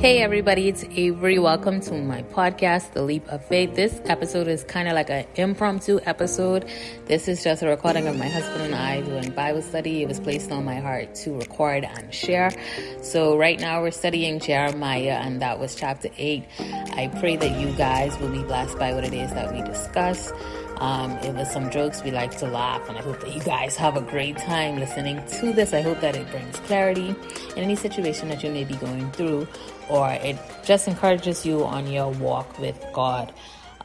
Hey everybody, it's Avery. Welcome to my podcast, The Leap of Faith. This episode is kind of like an impromptu episode. This is just a recording of my husband and I doing Bible study. It was placed on my heart to record and share. So right now we're studying Jeremiah and that was chapter 8. I pray that you guys will be blessed by what it is that we discuss. Um, it was some jokes. We like to laugh, and I hope that you guys have a great time listening to this. I hope that it brings clarity in any situation that you may be going through, or it just encourages you on your walk with God.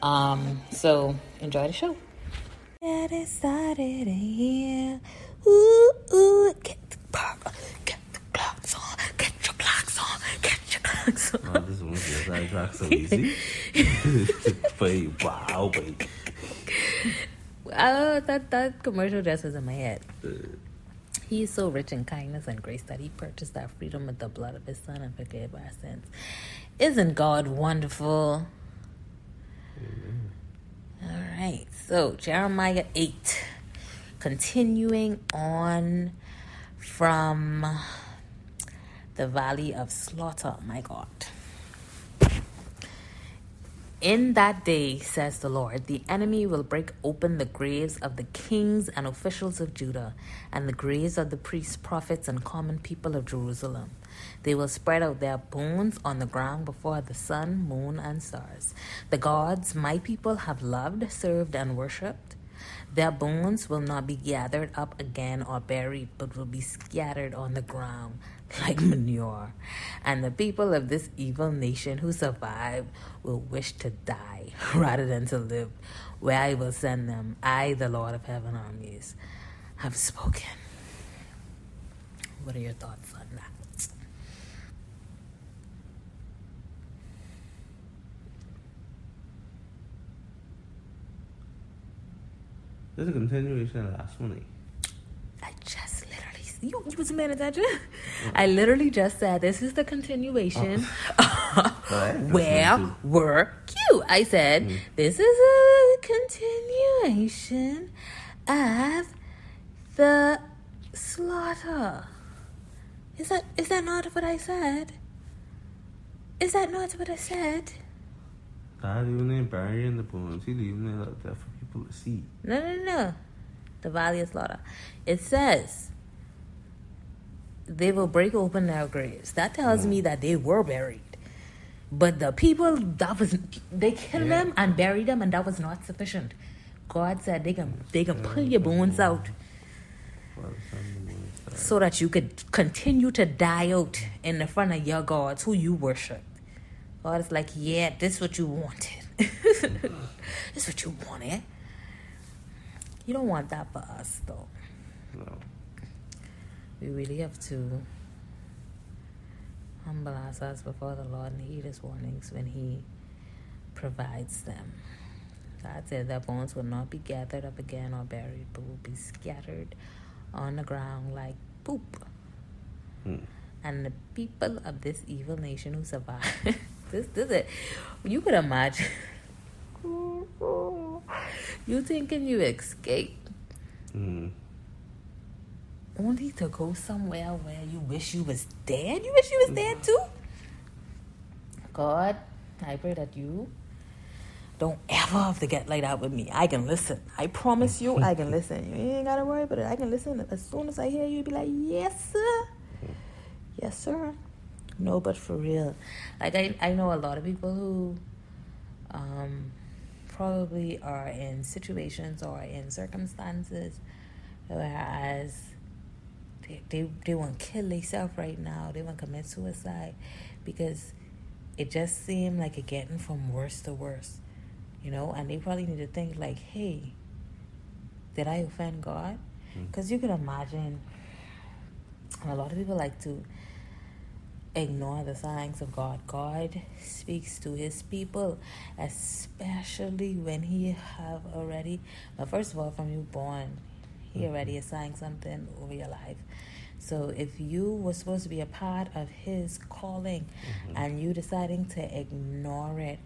Um, so enjoy the show. Get it started here. Ooh, ooh, get the get the clocks on, get your clocks on, get your clocks on. Oh, this one feels like so easy. wait, wow, wait. Uh, that that commercial just was in my head. He is so rich in kindness and grace that he purchased our freedom with the blood of his son and forgave our sins. Isn't God wonderful? All right, so Jeremiah 8, continuing on from the valley of slaughter, my God. In that day, says the Lord, the enemy will break open the graves of the kings and officials of Judah, and the graves of the priests, prophets, and common people of Jerusalem. They will spread out their bones on the ground before the sun, moon, and stars. The gods my people have loved, served, and worshipped. Their bones will not be gathered up again or buried, but will be scattered on the ground like manure. And the people of this evil nation who survive will wish to die rather than to live, where I will send them. I, the Lord of heaven armies, have spoken. What are your thoughts on that? This is a continuation of last one. I just you, you was paying attention? I literally just said this is the continuation. Where were you? I said Mm. this is a continuation of the slaughter. Is that is that not what I said? Is that not what I said? God even ain't burying the bones. He leaving it out there for people to see. No, no, no. The valley of slaughter. It says they will break open their graves. That tells me mm. that they were buried. But the people that was they killed Yeah. them and buried them, and that was not sufficient. God said they can they can pull your bones out For the sun, the moon, and stars. so that you could continue to die out in the front of your gods who you worship. God is like, yeah, this is what you wanted. this is what you wanted. Eh? You don't want that for us though. No. We really have to humble ourselves before the Lord and heed his warnings when he provides them. God said that bones will not be gathered up again or buried, but will be scattered on the ground like poop. Hmm. And the people of this evil nation who survive, this, this is, you could imagine. you thinking you escaped Mm. Only to go somewhere where you wish you was dead. You wish you was dead too. God, I pray that you don't ever have to get like that with me. I can listen. I promise you, I can listen. You ain't gotta worry about it. I can listen. As soon as I hear you, be like, yes, sir. Yes, sir. No, but for real. Like I, I know a lot of people who um probably are in situations or in circumstances whereas they, they, they want to kill themselves right now. They want to commit suicide because it just seemed like it getting from worse to worse you know? And they probably need to think like hey did i offend god? Mm. Because you can imagine a lot of people like to ignore the signs of God. God speaks to his people, especially when he have already well, first of all, from you born, he already assigned something over your life. So if you were supposed to be a part of his calling mm-hmm. and you deciding to ignore it,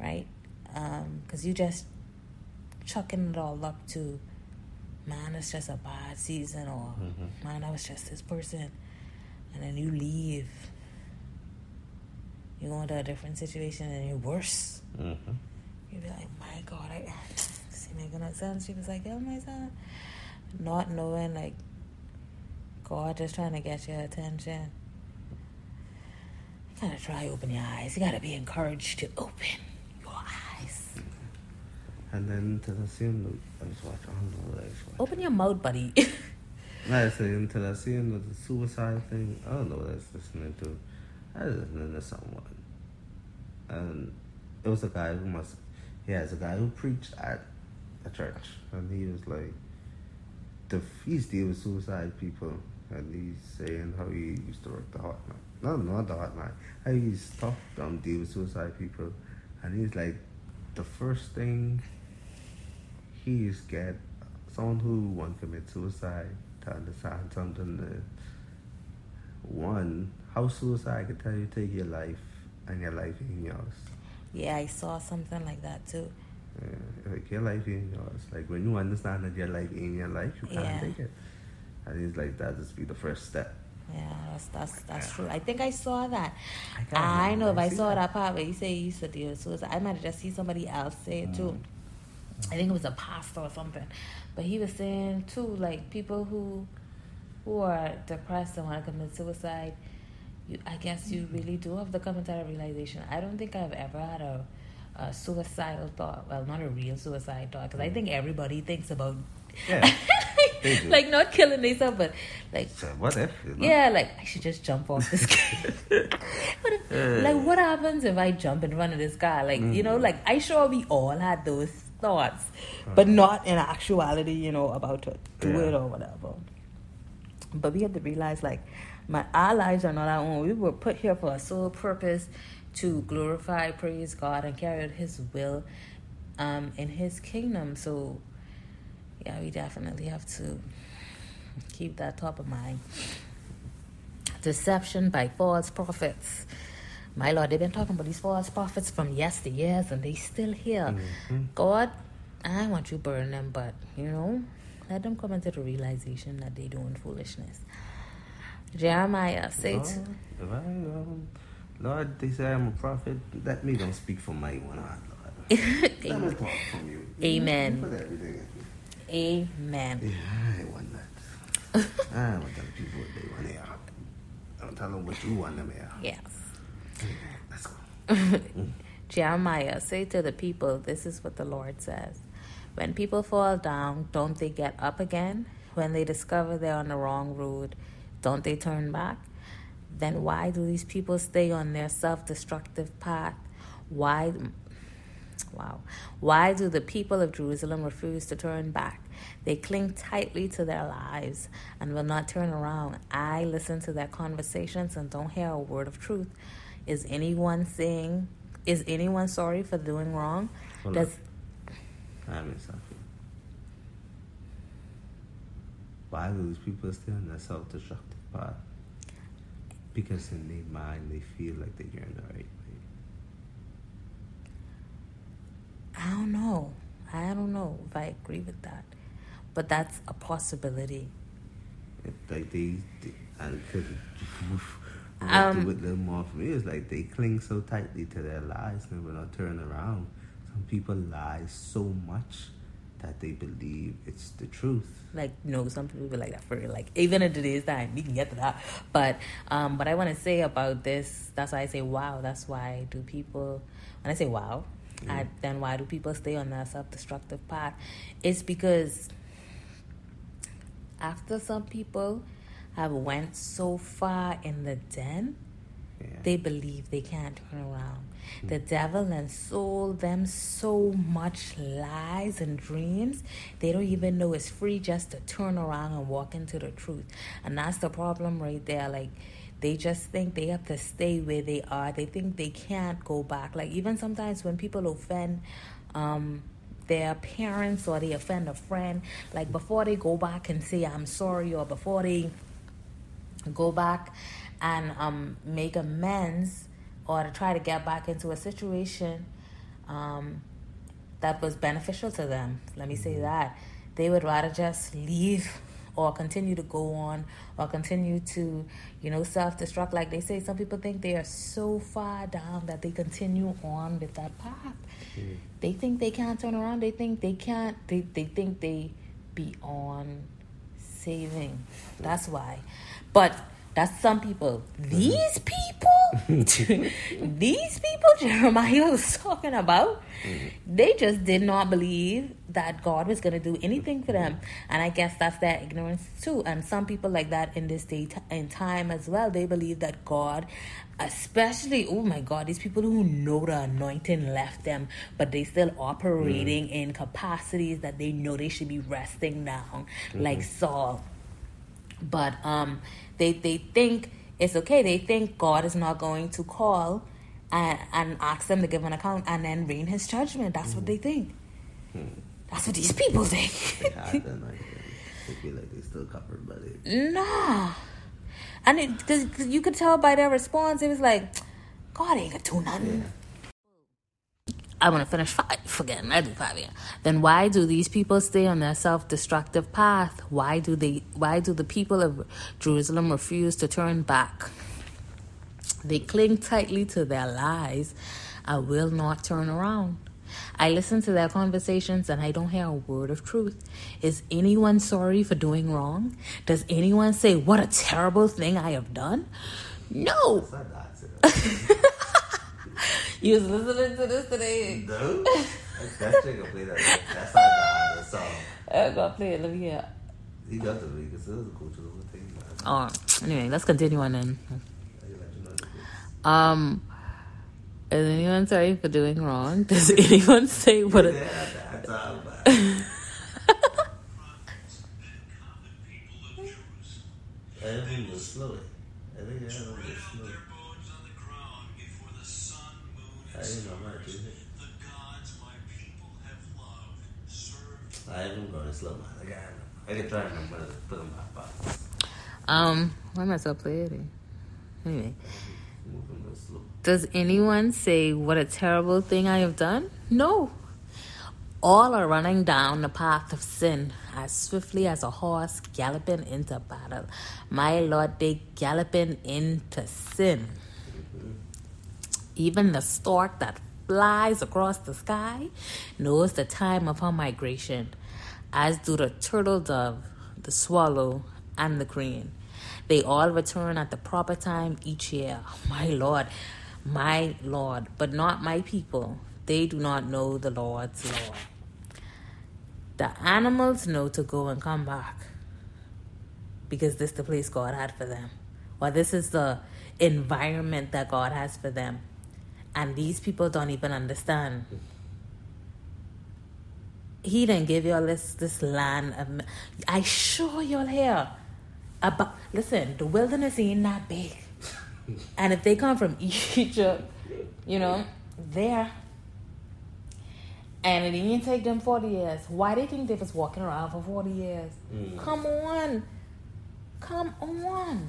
right? Um, because you just chucking it all up to man, it's just a bad season, or mm-hmm. man, I was just this person, and then you leave. you go into a different situation and you're worse. Mm-hmm. You'd be like, my God, I see making that sense. She was like, oh my son. Not knowing like God just trying to get your attention. You gotta try open your eyes. You gotta be encouraged to open your eyes. And then to the same I just don't know what I. Open your mouth, buddy. I say until I see him with the suicide thing, I don't know what I was listening to. I was listening to someone. And it was a guy who must, yeah, it's a guy who preached at a church. And he was like, the he's deal with suicide people. And he's saying how he used to work the hotline. No, not the hotline. How he's tough um, deal with suicide people. And he's like, the first thing he's get someone who want commit suicide to understand something that one, how suicide can tell you take your life and your life in yours. yeah, I saw something like that too. Yeah, like your life in yours. Like when you understand that your life in your life, you can't Yeah. take it. And it's like that just be the first step. Yeah, that's that's that's true. I think I saw that. I I know if where I saw that part where you say he used to with suicide, I might have just seen somebody else say it too. Mm. I think it was a pastor or something, but he was saying too, like people who who are depressed and want to commit suicide. You, I guess you really do have to come into that realization. I don't think I've ever had a, a suicidal thought. Well, not a real suicide thought, because I mm. think everybody thinks about Yeah. Like not killing themselves, but like So what if? You know? yeah, like I should just jump off this car. what if, like what happens if I jump in front of this car? Like you know, mm. like I sure we all had those thoughts, but not in actuality, you know, about to do Yeah. it or whatever. But we have to realize, like, my our lives are not our own. We were put here for a sole purpose to glorify, praise God, and carry out His will um, in His kingdom. So, yeah, we definitely have to keep that top of mind. Deception by false prophets. My Lord, they've been talking about these false prophets from yesteryears, and they still here. Mhm. God, I want you to burn them, but you know, let them come into the realization that they're doing foolishness. Jeremiah say Lord, to if I, Lord, they say I'm a prophet. Let me don't speak for my one heart, Lord. Let me Amen. talk from you. Amen. You put everything in me. Amen. Yeah, I want that. I want tell people what they want to hear. I don't tell them what you want them to hear. Yes. Let's go. Jeremiah, say to the people, This is what the Lord says. When people fall down, don't they get up again? When they discover they're on the wrong road, don't they turn back? Then why do these people stay on their self destructive path? Why? Wow. Why do the people of Jerusalem refuse to turn back? They cling tightly to their lives and will not turn around. I listen to their conversations and don't hear a word of truth. Is anyone saying, is anyone sorry for doing wrong? Hold Does, I mean something. Why do these people stay on their self-destructive path? Because in their mind they feel like they're in the right way. I don't know. I don't know if I agree with that. But that's a possibility. It, like they, they and could Um, a little more for me. It's like they cling so tightly to their lies and will not turn around. Some people lie so much that they believe it's the truth. like no some people be like that for real like even in today's time we can get to that but um what i want to say about this that's why i say wow that's why do people when i say wow I, then why do people stay on that self-destructive path it's because after some people have went so far in the den Yeah. they believe they can't turn around. The devil and sold them so much lies and dreams, they don't even know it's free just to turn around and walk into the truth. And that's the problem right there. Like, they just think they have to stay where they are. They think they can't go back. Like, even sometimes when people offend, um, their parents or they offend a friend, like before they go back and say, I'm sorry, or before they go back and um, make amends or to try to get back into a situation um, that was beneficial to them. Let me say that. They would rather just leave or continue to go on or continue to, you know, self destruct. Like they say, some people think they are so far down that they continue on with that path. Mm. They think they can't turn around. They think they can't, they, they think they beyond saving. That's why. But that's some people. These people, these people Jeremiah was talking about, they just did not believe that God was going to do anything for them. And I guess that's their ignorance too. And some people like that in this day in time as well, they believe that God, especially, oh my God, these people who know the anointing left them, but they still operating mm. in capacities that they know they should be resting down, mm-hmm. like Saul. But um they they think it's okay. They think God is not going to call and, and ask them to give an account and then rain His judgment. That's mm what they think. Hmm. That's what these people think. they feel like they still covered by it. Nah. And it, cause, cause you could tell by their response, it was like, God ain't gonna do nothing. Yeah. I want to finish five. Forget I do five. Yeah. Then why do these people stay on their self-destructive path? Why do they? Why do the people of Jerusalem refuse to turn back? They cling tightly to their lies I will not turn around. I listen to their conversations and I don't hear a word of truth. Is anyone sorry for doing wrong? Does anyone say, What a terrible thing I have done? No. You was listening to this today. No. That chick play that. That's not the song. I'm gonna play it. Let me hear. He got the because it was a cultural thing. Oh, anyway, let's continue on then. Um, is anyone sorry for doing wrong? Does anyone say what? A- yeah, Everything was slow. I think everything was slow. I didn't know much, is it? I haven't gone slow man. I got I can try and put them back Um, why am I so playing? Anyway. Does anyone say what a terrible thing I have done? No. All are running down the path of sin as swiftly as a horse galloping into battle. My Lord, they galloping into sin. Even the stork that flies across the sky knows the time of her migration, as do the turtle dove, the swallow, and the crane. They all return at the proper time each year. My Lord, my Lord, but not my people. They do not know the Lord's law. The animals know to go and come back because this is the place God had for them, or this is the environment that God has for them and these people don't even understand. He didn't give y'all this this land. Of, I sure y'all here about. Listen, the wilderness ain't that big, and if they come from Egypt, you know, there. And it didn't take them 40 years. Why they think they was walking around for 40 years? Mm. Come on. Come on.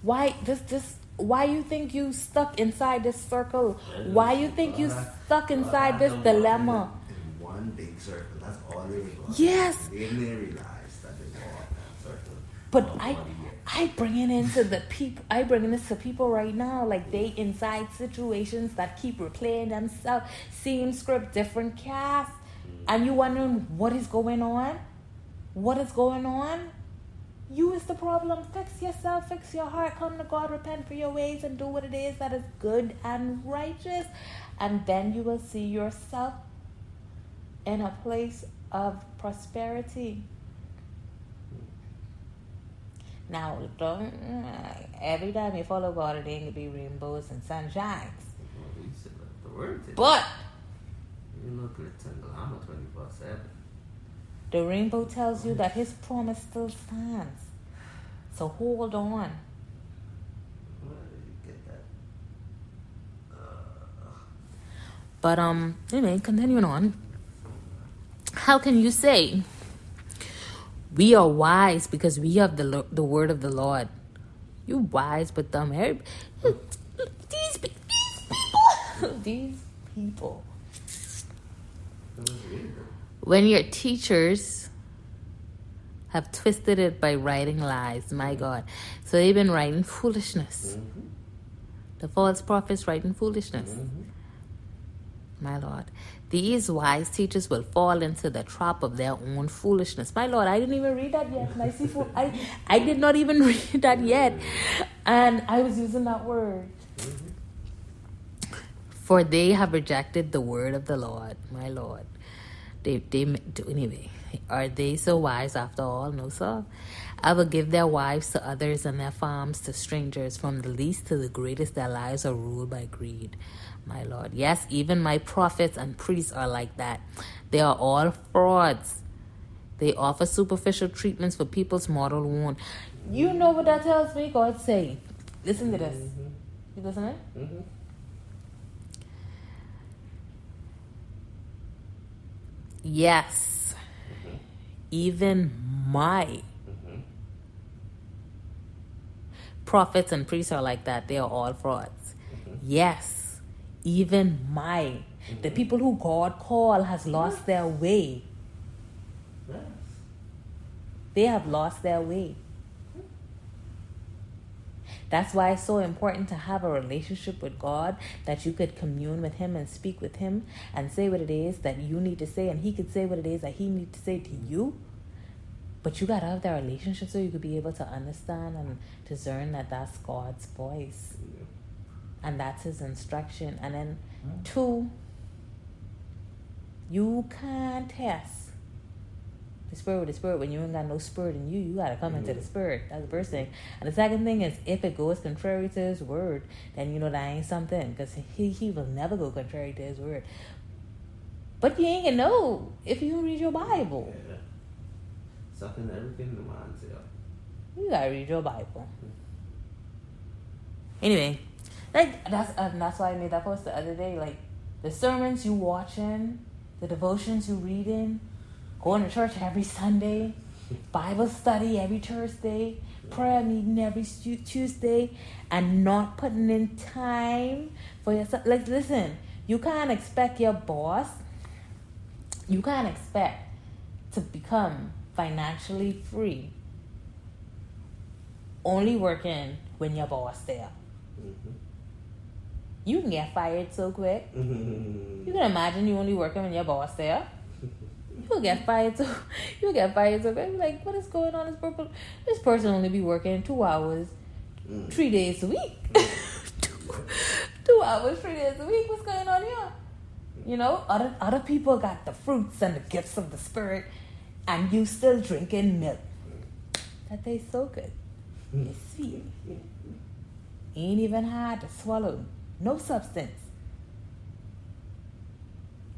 Why this this why you think you stuck inside this circle? Why you think you stuck inside this dilemma? One big circle. That's all they Yes. They realize that they were that circle. But I, I bring it into the people. I bring this to people right now. Like they inside situations that keep replaying themselves, same script, different cast, mm. and you wondering what is going on. What is going on? You is the problem. Fix yourself, fix your heart, come to God, repent for your ways, and do what it is that is good and righteous. And then you will see yourself in a place of prosperity. Now, don't every time you follow God, it ain't gonna be rainbows and sunshines. But you look at Tanglama twenty four seven. The rainbow tells you that his promise still stands. So hold on. But um, anyway, continuing on. How can you say we are wise because we have the the word of the Lord? You wise but dumb. These these people, these people when your teachers have twisted it by writing lies. My God. So they've been writing foolishness. Mm-hmm. The false prophets writing foolishness. Mm-hmm. My Lord. These wise teachers will fall into the trap of their own foolishness. My Lord, I didn't even read that yet. My seafood, I, I did not even read that yet. And I was using that word. For they have rejected the word of the Lord, my Lord. They, they, anyway, are they so wise after all? No, sir. I will give their wives to others and their farms to strangers. From the least to the greatest, their lives are ruled by greed my Lord. Yes, even my prophets and priests are like that. They are all frauds. They offer superficial treatments for people's mortal wound. You know what that tells me? God say. Listen to this. Mm-hmm. You listening? Mm-hmm. Yes. Mm-hmm. Even my mm-hmm. prophets and priests are like that. They are all frauds. Mm-hmm. Yes even my the people who God call has lost their way. Yes. They have lost their way. That's why it's so important to have a relationship with God that you could commune with Him and speak with Him and say what it is that you need to say, and He could say what it is that He needs to say to you. But you gotta have that relationship so you could be able to understand and discern that that's God's voice and that's his instruction. And then two, you can't test the spirit with the spirit when you ain't got no spirit in you. You gotta come mm. into the mm. spirit. That's the first thing. And the second thing is if it goes contrary to his word, then you know that ain't something because he he will never go contrary to his word. But you ain't gonna know if you read your Bible. Yeah. Something everything in the mindset. You gotta read your Bible. Mm. Anyway, like that's uh, that's why I made that post the other day. Like the sermons you watching, the devotions you reading, going to church every Sunday, Bible study every Thursday, prayer meeting every Tuesday, and not putting in time for yourself. Like listen, you can't expect your boss. You can't expect to become financially free only working when your boss there. Mm-hmm you can get fired so quick. you can imagine you only working when your boss there. You'll get fired so you'll get fired so quick. Like, what is going on? This person, this person only be working two hours, mm. three days a week. two, two hours, three days a week. What's going on here? You know, other other people got the fruits and the gifts of the spirit, and you still drinking milk. That tastes so good. It's sweet. Ain't even hard to swallow no substance.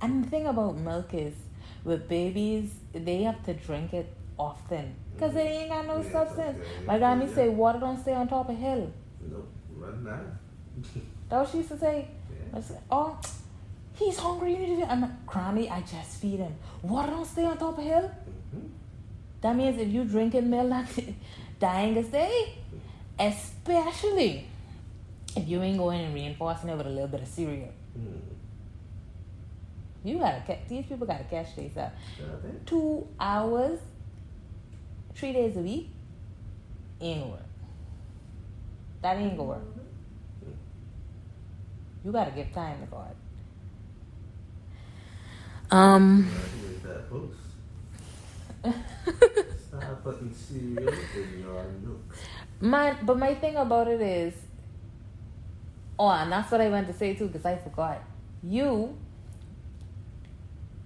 And the thing about milk is, with babies, they have to drink it often because they ain't got no yeah, substance. Okay. My grandma yeah. say water don't stay on top of hill. No, run now. that what she used to say. Yeah. say, oh, he's hungry. You need to. I'm like, Granny, I just feed him. Water don't stay on top of hill. Mm-hmm. That means if you drinking milk, like dying a stay, especially if you ain't going and reinforcing it with a little bit of cereal. Mm. You gotta catch these people gotta catch these up. Two hours, three days a week, ain't work. That ain't gonna work. You gotta give time to God. Um. Stop putting cereal in your milk. My, but my thing about it is, Oh, and that's what I went to say too, because I forgot. You,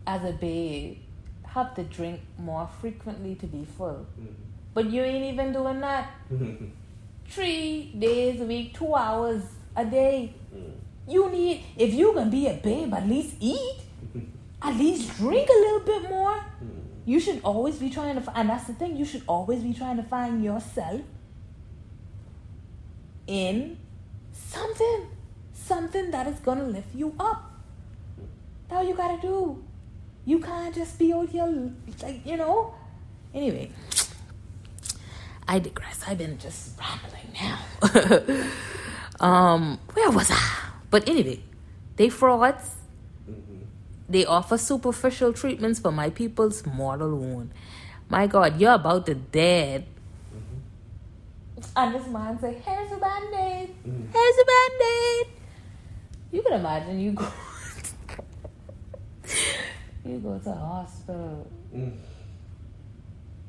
as a babe, have to drink more frequently to be full. Mm-hmm. But you ain't even doing that. Three days a week, two hours a day. Mm. You need, if you can be a babe, at least eat. at least drink a little bit more. Mm. You should always be trying to, and that's the thing, you should always be trying to find yourself in something, something that is gonna lift you up. That's all you gotta do. You can't just be out here like you know. Anyway, I digress. I've been just rambling now. um, where was I? But anyway, they frauds. Mm-hmm. They offer superficial treatments for my people's mortal wound. My God, you're about to dead. And this man say, here's a band-aid. Mm. Here's a band-aid. You can imagine you go you go to hospital Mm.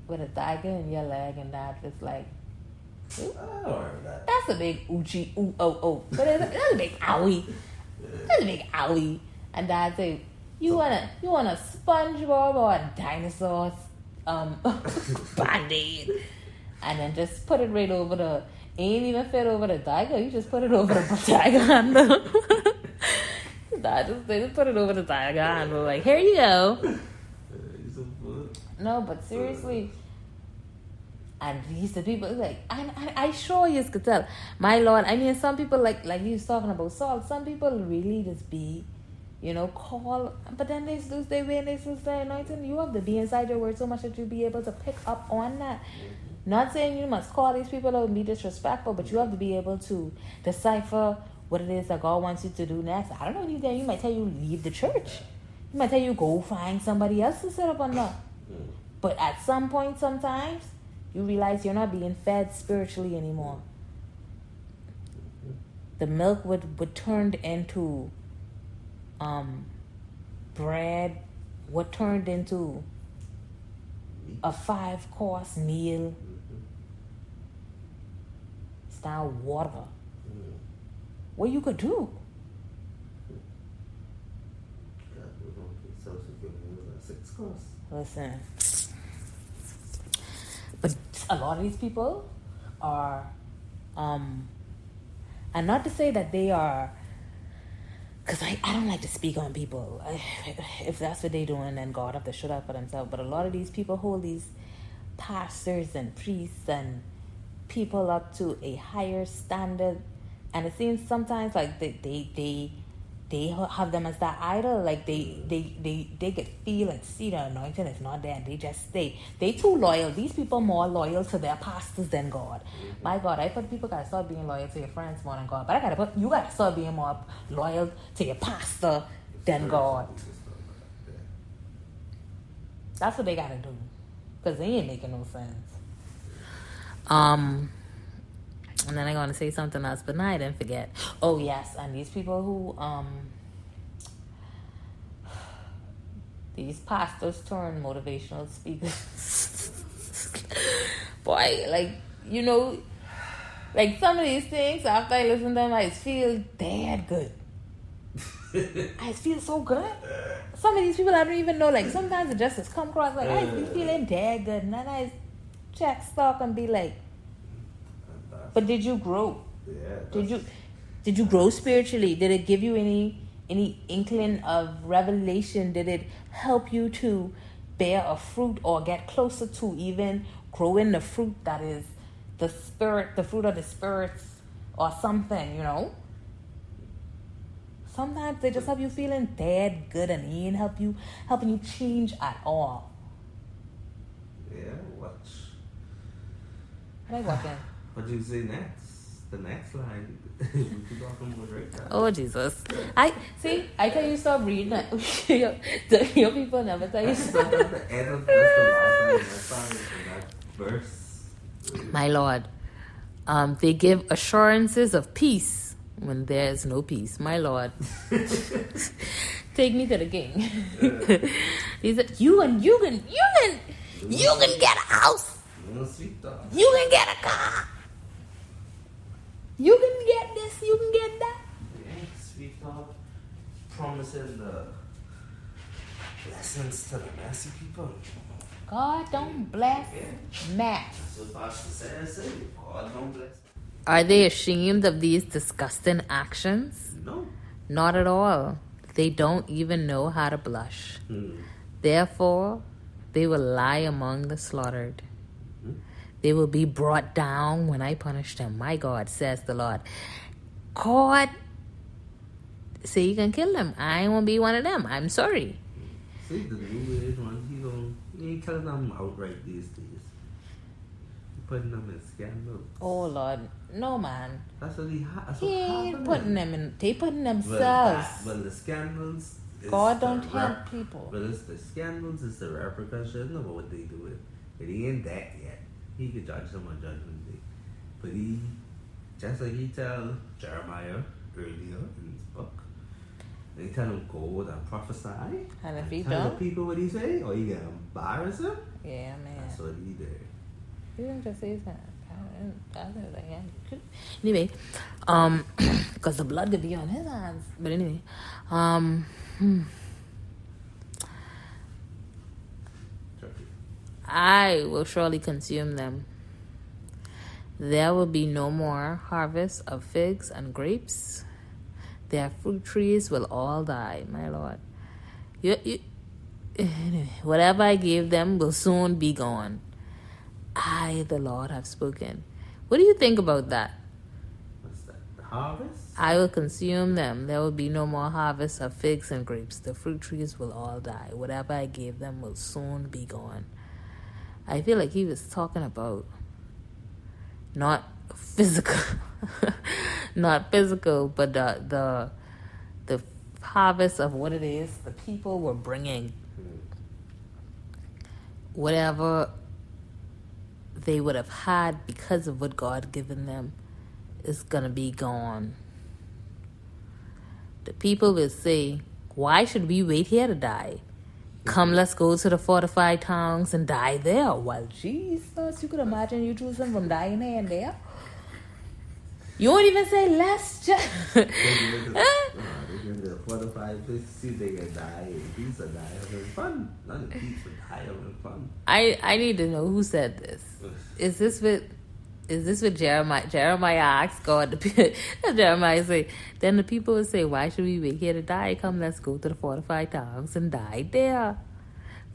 with a dagger in your leg and that it's like I don't remember that. that's a big oochie ooh oh oh. But it's, that's a big owie. That's a big owie. And dad say, You want a you want a SpongeBob or a dinosaur um band-aid? And then just put it right over the ain't even fit over the dagger, you just put it over the dagger handle. Just they just put it over the dagger handle, like, here you go. He's a fool. No, but seriously. And these the people like and, and I sure you could tell. My lord, I mean some people like like you was talking about Saul, some people really just be, you know, call but then they lose their way and they lose their anointing. You have to be inside your word so much that you be able to pick up on that. Not saying you must call these people out and be disrespectful, but you have to be able to decipher what it is that God wants you to do next. I don't know anything. You might tell you leave the church. You might tell you go find somebody else to set up on that. But at some point, sometimes you realize you're not being fed spiritually anymore. The milk would, would turned into um, bread, what turned into a five course meal. Mhm. It's now water. What you could do? Listen. But a lot of these people are, um, and not to say that they are, because I, I don't like to speak on people. I, if that's what they're doing, then God have to shut up for themselves. But a lot of these people hold these pastors and priests and people up to a higher standard. And it seems sometimes like they, they, they they have them as that idol. Like they they they they could feel and see the anointing is not there. And they just stay. They too loyal. These people more loyal to their pastors than God. My God, I thought people gotta start being loyal to your friends more than God. But I gotta put you gotta start being more loyal to your pastor than God. That's what they gotta do. Cause they ain't making no sense. Um and then I'm gonna say something else, but now I didn't forget. Oh yes, and these people who um these pastors turn motivational speakers. Boy, like you know, like some of these things after I listen to them, I feel dead good. I feel so good. Some of these people I don't even know. Like sometimes it just has come across like I be feeling dead good, and then I check stock and be like, but did you grow? yeah, Did you did you grow spiritually? Did it give you any any inkling of revelation? Did it help you to bear a fruit or get closer to even growing the fruit that is the spirit, the fruit of the spirits or something, you know? Sometimes they just have you feeling dead good and they ain't help you helping you change at all. Yeah, watch. What I watching? What do you say next? The next line. we keep talking about right. Oh Jesus! I see. I tell you, stop reading your, the- your people never tell you. At the end of that's the last line that song, in that verse. My Lord, um, they give assurances of peace when there is no peace. My Lord, take me to the King. he said, "You can, you can, you can, you can get a house. No sweet talk. You can get a car. You can get this. You can get that." Yeah, sweet talk. Promising the blessings to the messy people. God don't bless Matt. So Pastor says, say, God don't bless. Are they ashamed of these disgusting actions? No. Not at all. They don't even know how to blush. Hmm. Therefore, they will lie among the slaughtered. They will be brought down when I punish them. My God, says the Lord. God, say you can kill them. I won't be one of them. I'm sorry. See, the new one, he don't, he ain't killing them outright these days. He putting them in scandal. Oh Lord, no man. That's what he ha- that's He what ain't putting them in. They putting Well, themselves. that- well, the scandals. God don't rep- help people. But it's the scandals it's the repercussion of what they do. It. Ain't that yet. He could judge them on judgment day. But he, just like he tell Jeremiah earlier in his book, they tell him go and prophesy. And if he tell don't, the people what he say, or he get embarrass them. yeah, man. That's what he did. He didn't just say that. Anyway, um, because the blood could be on his hands. But anyway, um, hmm. I will surely consume them. There will be no more harvest of figs and grapes. Their fruit trees will all die, my Lord. You, you, anyway, whatever I gave them will soon be gone. I, the Lord, have spoken. What do you think about that? What's that? The harvest? I will consume them. There will be no more harvest of figs and grapes. The fruit trees will all die. Whatever I gave them will soon be gone. I feel like he was talking about not physical, not physical, but the the the harvest of what it is the people were bringing. Whatever they would have had because of what God given them is gonna be gone. The people will say, "Why should we wait here to die? Come, let's go to the fortified towns and die there." Well, Jesus, you could imagine you choosing from dying here and there. You won't even say, "Let's just." They can look at- they can do fortified place to see if they can die in die having fun. Not in peace, die having fun. I I need to know who said this. Is this what? Is this what Jeremiah Jeremiah asked God? Jeremiah say, then the people would say, "Why should we wait here to die? Come, let's go to the fortified towns and die there."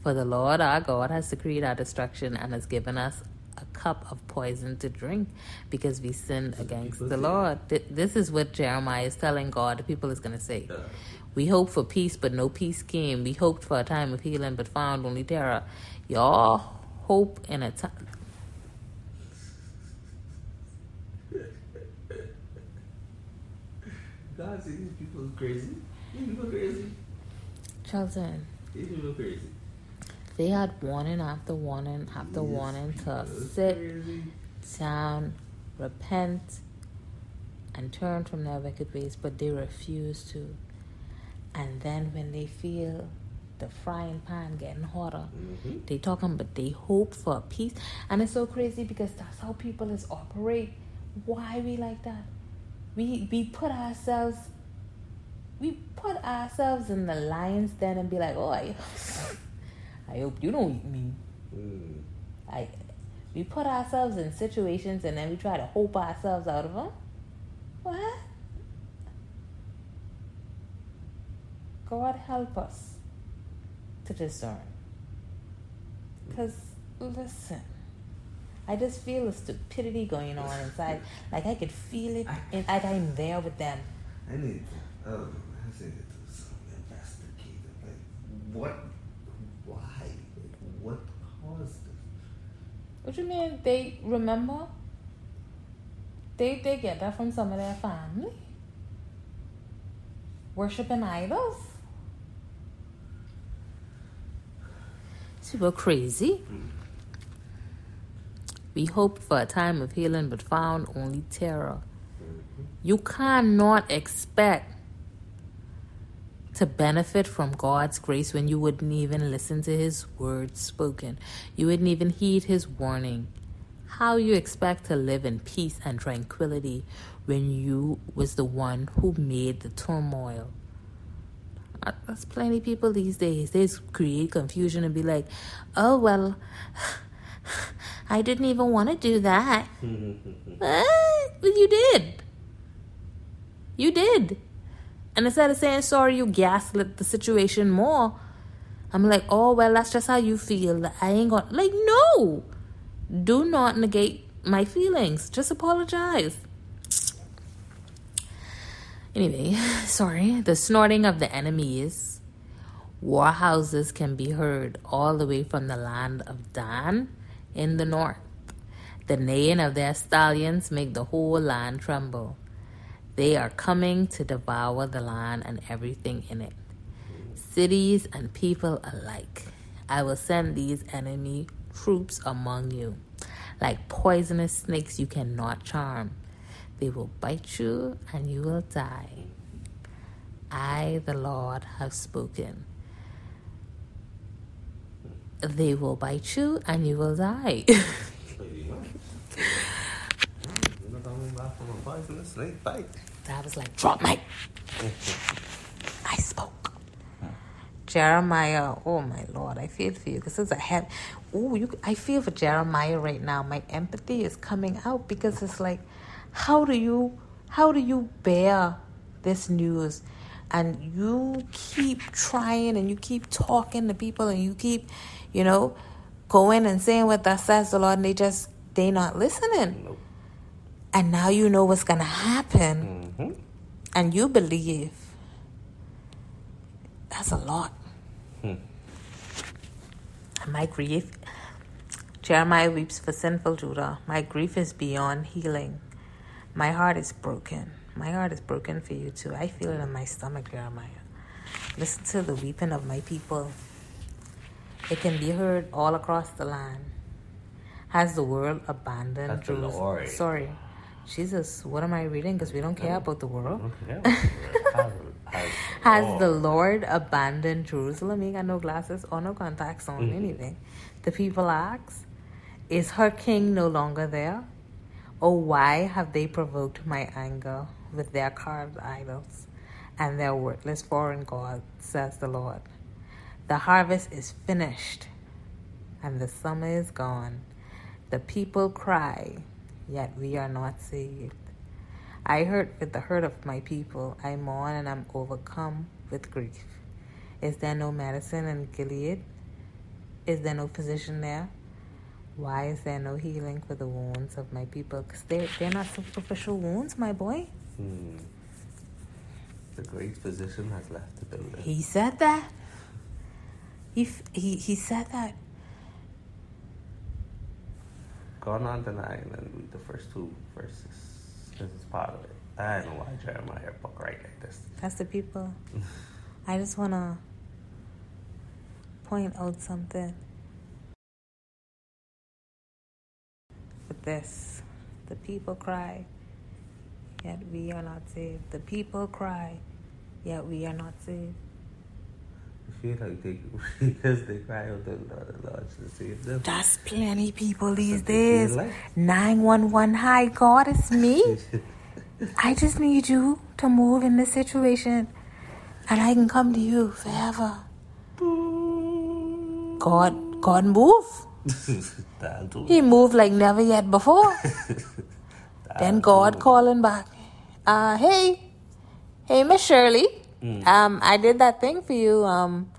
For the Lord our God has decreed our destruction and has given us a cup of poison to drink because we sinned against people the. Lord. This is what Jeremiah is telling God. The people is going to say. Uh, We hoped for peace, but no peace came. We hoped for a time of healing, but found only terror. Y'all hope in a time. God see these people is crazy. These people crazy. Children, These people crazy. they had warning after warning after These warning to sit crazy. down, repent, and turn from their wicked ways, but they refuse to. And then when they feel the frying pan getting hotter, Mhm. they talking, but they hope for peace. And it's so crazy because that's how people is operate. Why we like that? We we put ourselves we put ourselves in the lion's den and be like, oh, I, I hope you don't eat me. Mm. I, we put ourselves in situations and then we try to hope ourselves out of them. What? God help us to discern. Because, listen, I just feel the stupidity going on inside. Like I could feel it, and like I'm there with them. I need to, oh, I need to do some investigating. Like, what, why, like, what caused this? What do you mean? They remember? They they get that from some of their family. Worshipping idols. People crazy. Hmm. We hoped for a time of healing, but found only terror. You cannot expect to benefit from God's grace when you wouldn't even listen to His words spoken. You wouldn't even heed His warning. How you expect to live in peace and tranquility when you was the one who made the turmoil? Uh, There's plenty people these days. They create confusion and be like, "Oh well, I didn't even want to do that." Well, you did. You did. And instead of saying sorry, you gaslit the situation more. I'm like, oh well, that's just how you feel. I ain't gonna like no. Do not negate my feelings. Just apologize. Anyway, sorry. The snorting of the enemies. Warhouses can be heard all the way from the land of Dan in the north. The neighing of their stallions make the whole land tremble. They are coming to devour the land and everything in it. Cities and people alike. I will send these enemy troops among you. Like poisonous snakes, you cannot charm. They will bite you and you will die. I, the Lord, have spoken. They will bite you and you will die. I was like, drop mic. I spoke. Jeremiah, oh my Lord, I feel for you because it's a heavy. Oh, you! I feel for Jeremiah right now. My empathy is coming out because it's like, how do you, how do you bear this news, and you keep trying and you keep talking to people and you keep, you know, going and saying what that says the Lord, and they just they not listening, Nope. and now you know what's gonna happen Mm-hmm. and you believe, that's a lot. Hmm. My grief, Jeremiah weeps for sinful Judah. My grief is beyond healing. My heart is broken. My heart is broken for you too. I feel it in my stomach, Jeremiah. Listen to the weeping of my people. It can be heard all across the land. Has the world abandoned That's Jerusalem? Sorry. Jesus, what am I reading? Because we don't care about the world. Has, the Lord abandoned Jerusalem? He got no glasses or no contacts on Mhm. anything. The people ask, Is her king no longer there? Oh, why have they provoked my anger with their carved idols and their worthless foreign gods, says the Lord. The harvest is finished and the summer is gone. The people cry, yet we are not saved. I hurt with the hurt of my people. I mourn and I'm overcome with grief. Is there no medicine in Gilead? Is there no physician there? Why is there no healing for the wounds of my people? Because they're, they're not superficial wounds, my boy. Hmm. The great physician has left the building. He said that. He, he, he said that. Gone on tonight and read the first two verses. This is part of it. I don't know why Jeremiah book right like this. That's the people. I just want to point out something. With this, the people cry, yet we are not saved. The people cry, yet we are not saved. Feel like they, because they cry out the Lord, Lord should save them. That's plenty people these what they feel days. like. 911, hi God, it's me. I just need you to move in this situation, and I can come to you forever. God, God, move. He moved like never yet before. then God calling back. Uh, hey, hey, Miss Shirley. Mm. Um, I did that thing for you. Um,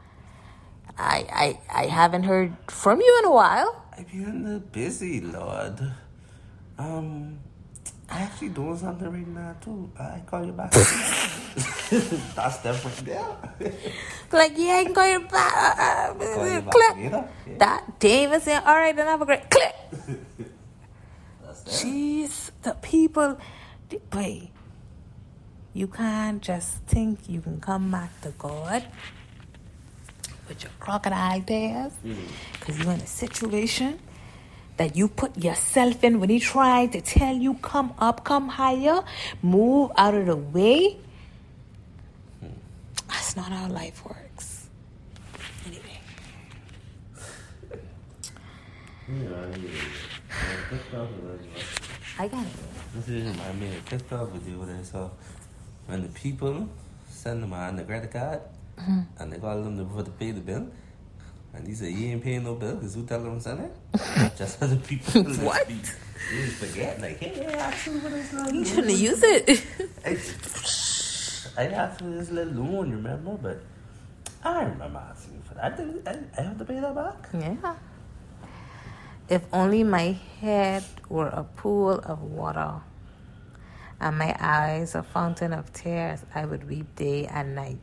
I, I, I haven't heard from you in a while. I've been busy, Lord. Um, I actually doing something right now too. I call you back. That's different. Yeah. Like, yeah, I can call you back. Uh, Call you back click. later. Yeah. That David said, all right, then have a great click. That's. Jeez, the people, boy, you can't just think you can come back to God with your crocodile tears because you're in a situation that you put yourself in when he tried to tell you come up, come higher, move out of the way. That's not how life works. Anyway. Yeah, I mean, pissed off with us, I got it. When the people send them on the credit card mm-hmm. and they call them to, pay the bill. And he said, You ain't paying no bill because who tell them eh? to send it? Just other people. What? just forget, like, hey, I asked you for this little You shouldn't use it. I, I asked for this little loan, you remember? But I remember asking for that. I, didn't, I, I have to pay that back. Yeah. If only my head were a pool of water and my eyes a fountain of tears, I would weep day and night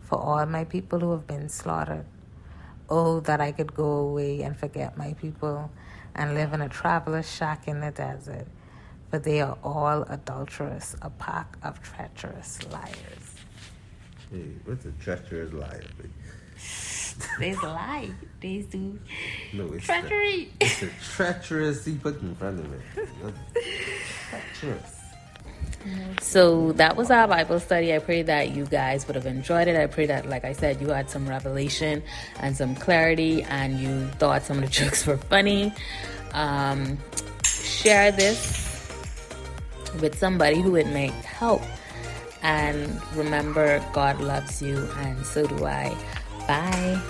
for all my people who have been slaughtered. Oh, that I could go away and forget my people and live in a traveler's shack in the desert, for they are all adulterous, a pack of treacherous liars. Hey, what's a treacherous liar? There's lie. They do No, it's treachery. The, it's a treacherous he put in front of me. treacherous. So that was our Bible study. I pray that you guys would have enjoyed it. I pray that, like I said, you had some revelation and some clarity and you thought some of the jokes were funny. Um, share this with somebody who it may help. And remember, God loves you, and so do I. Bye.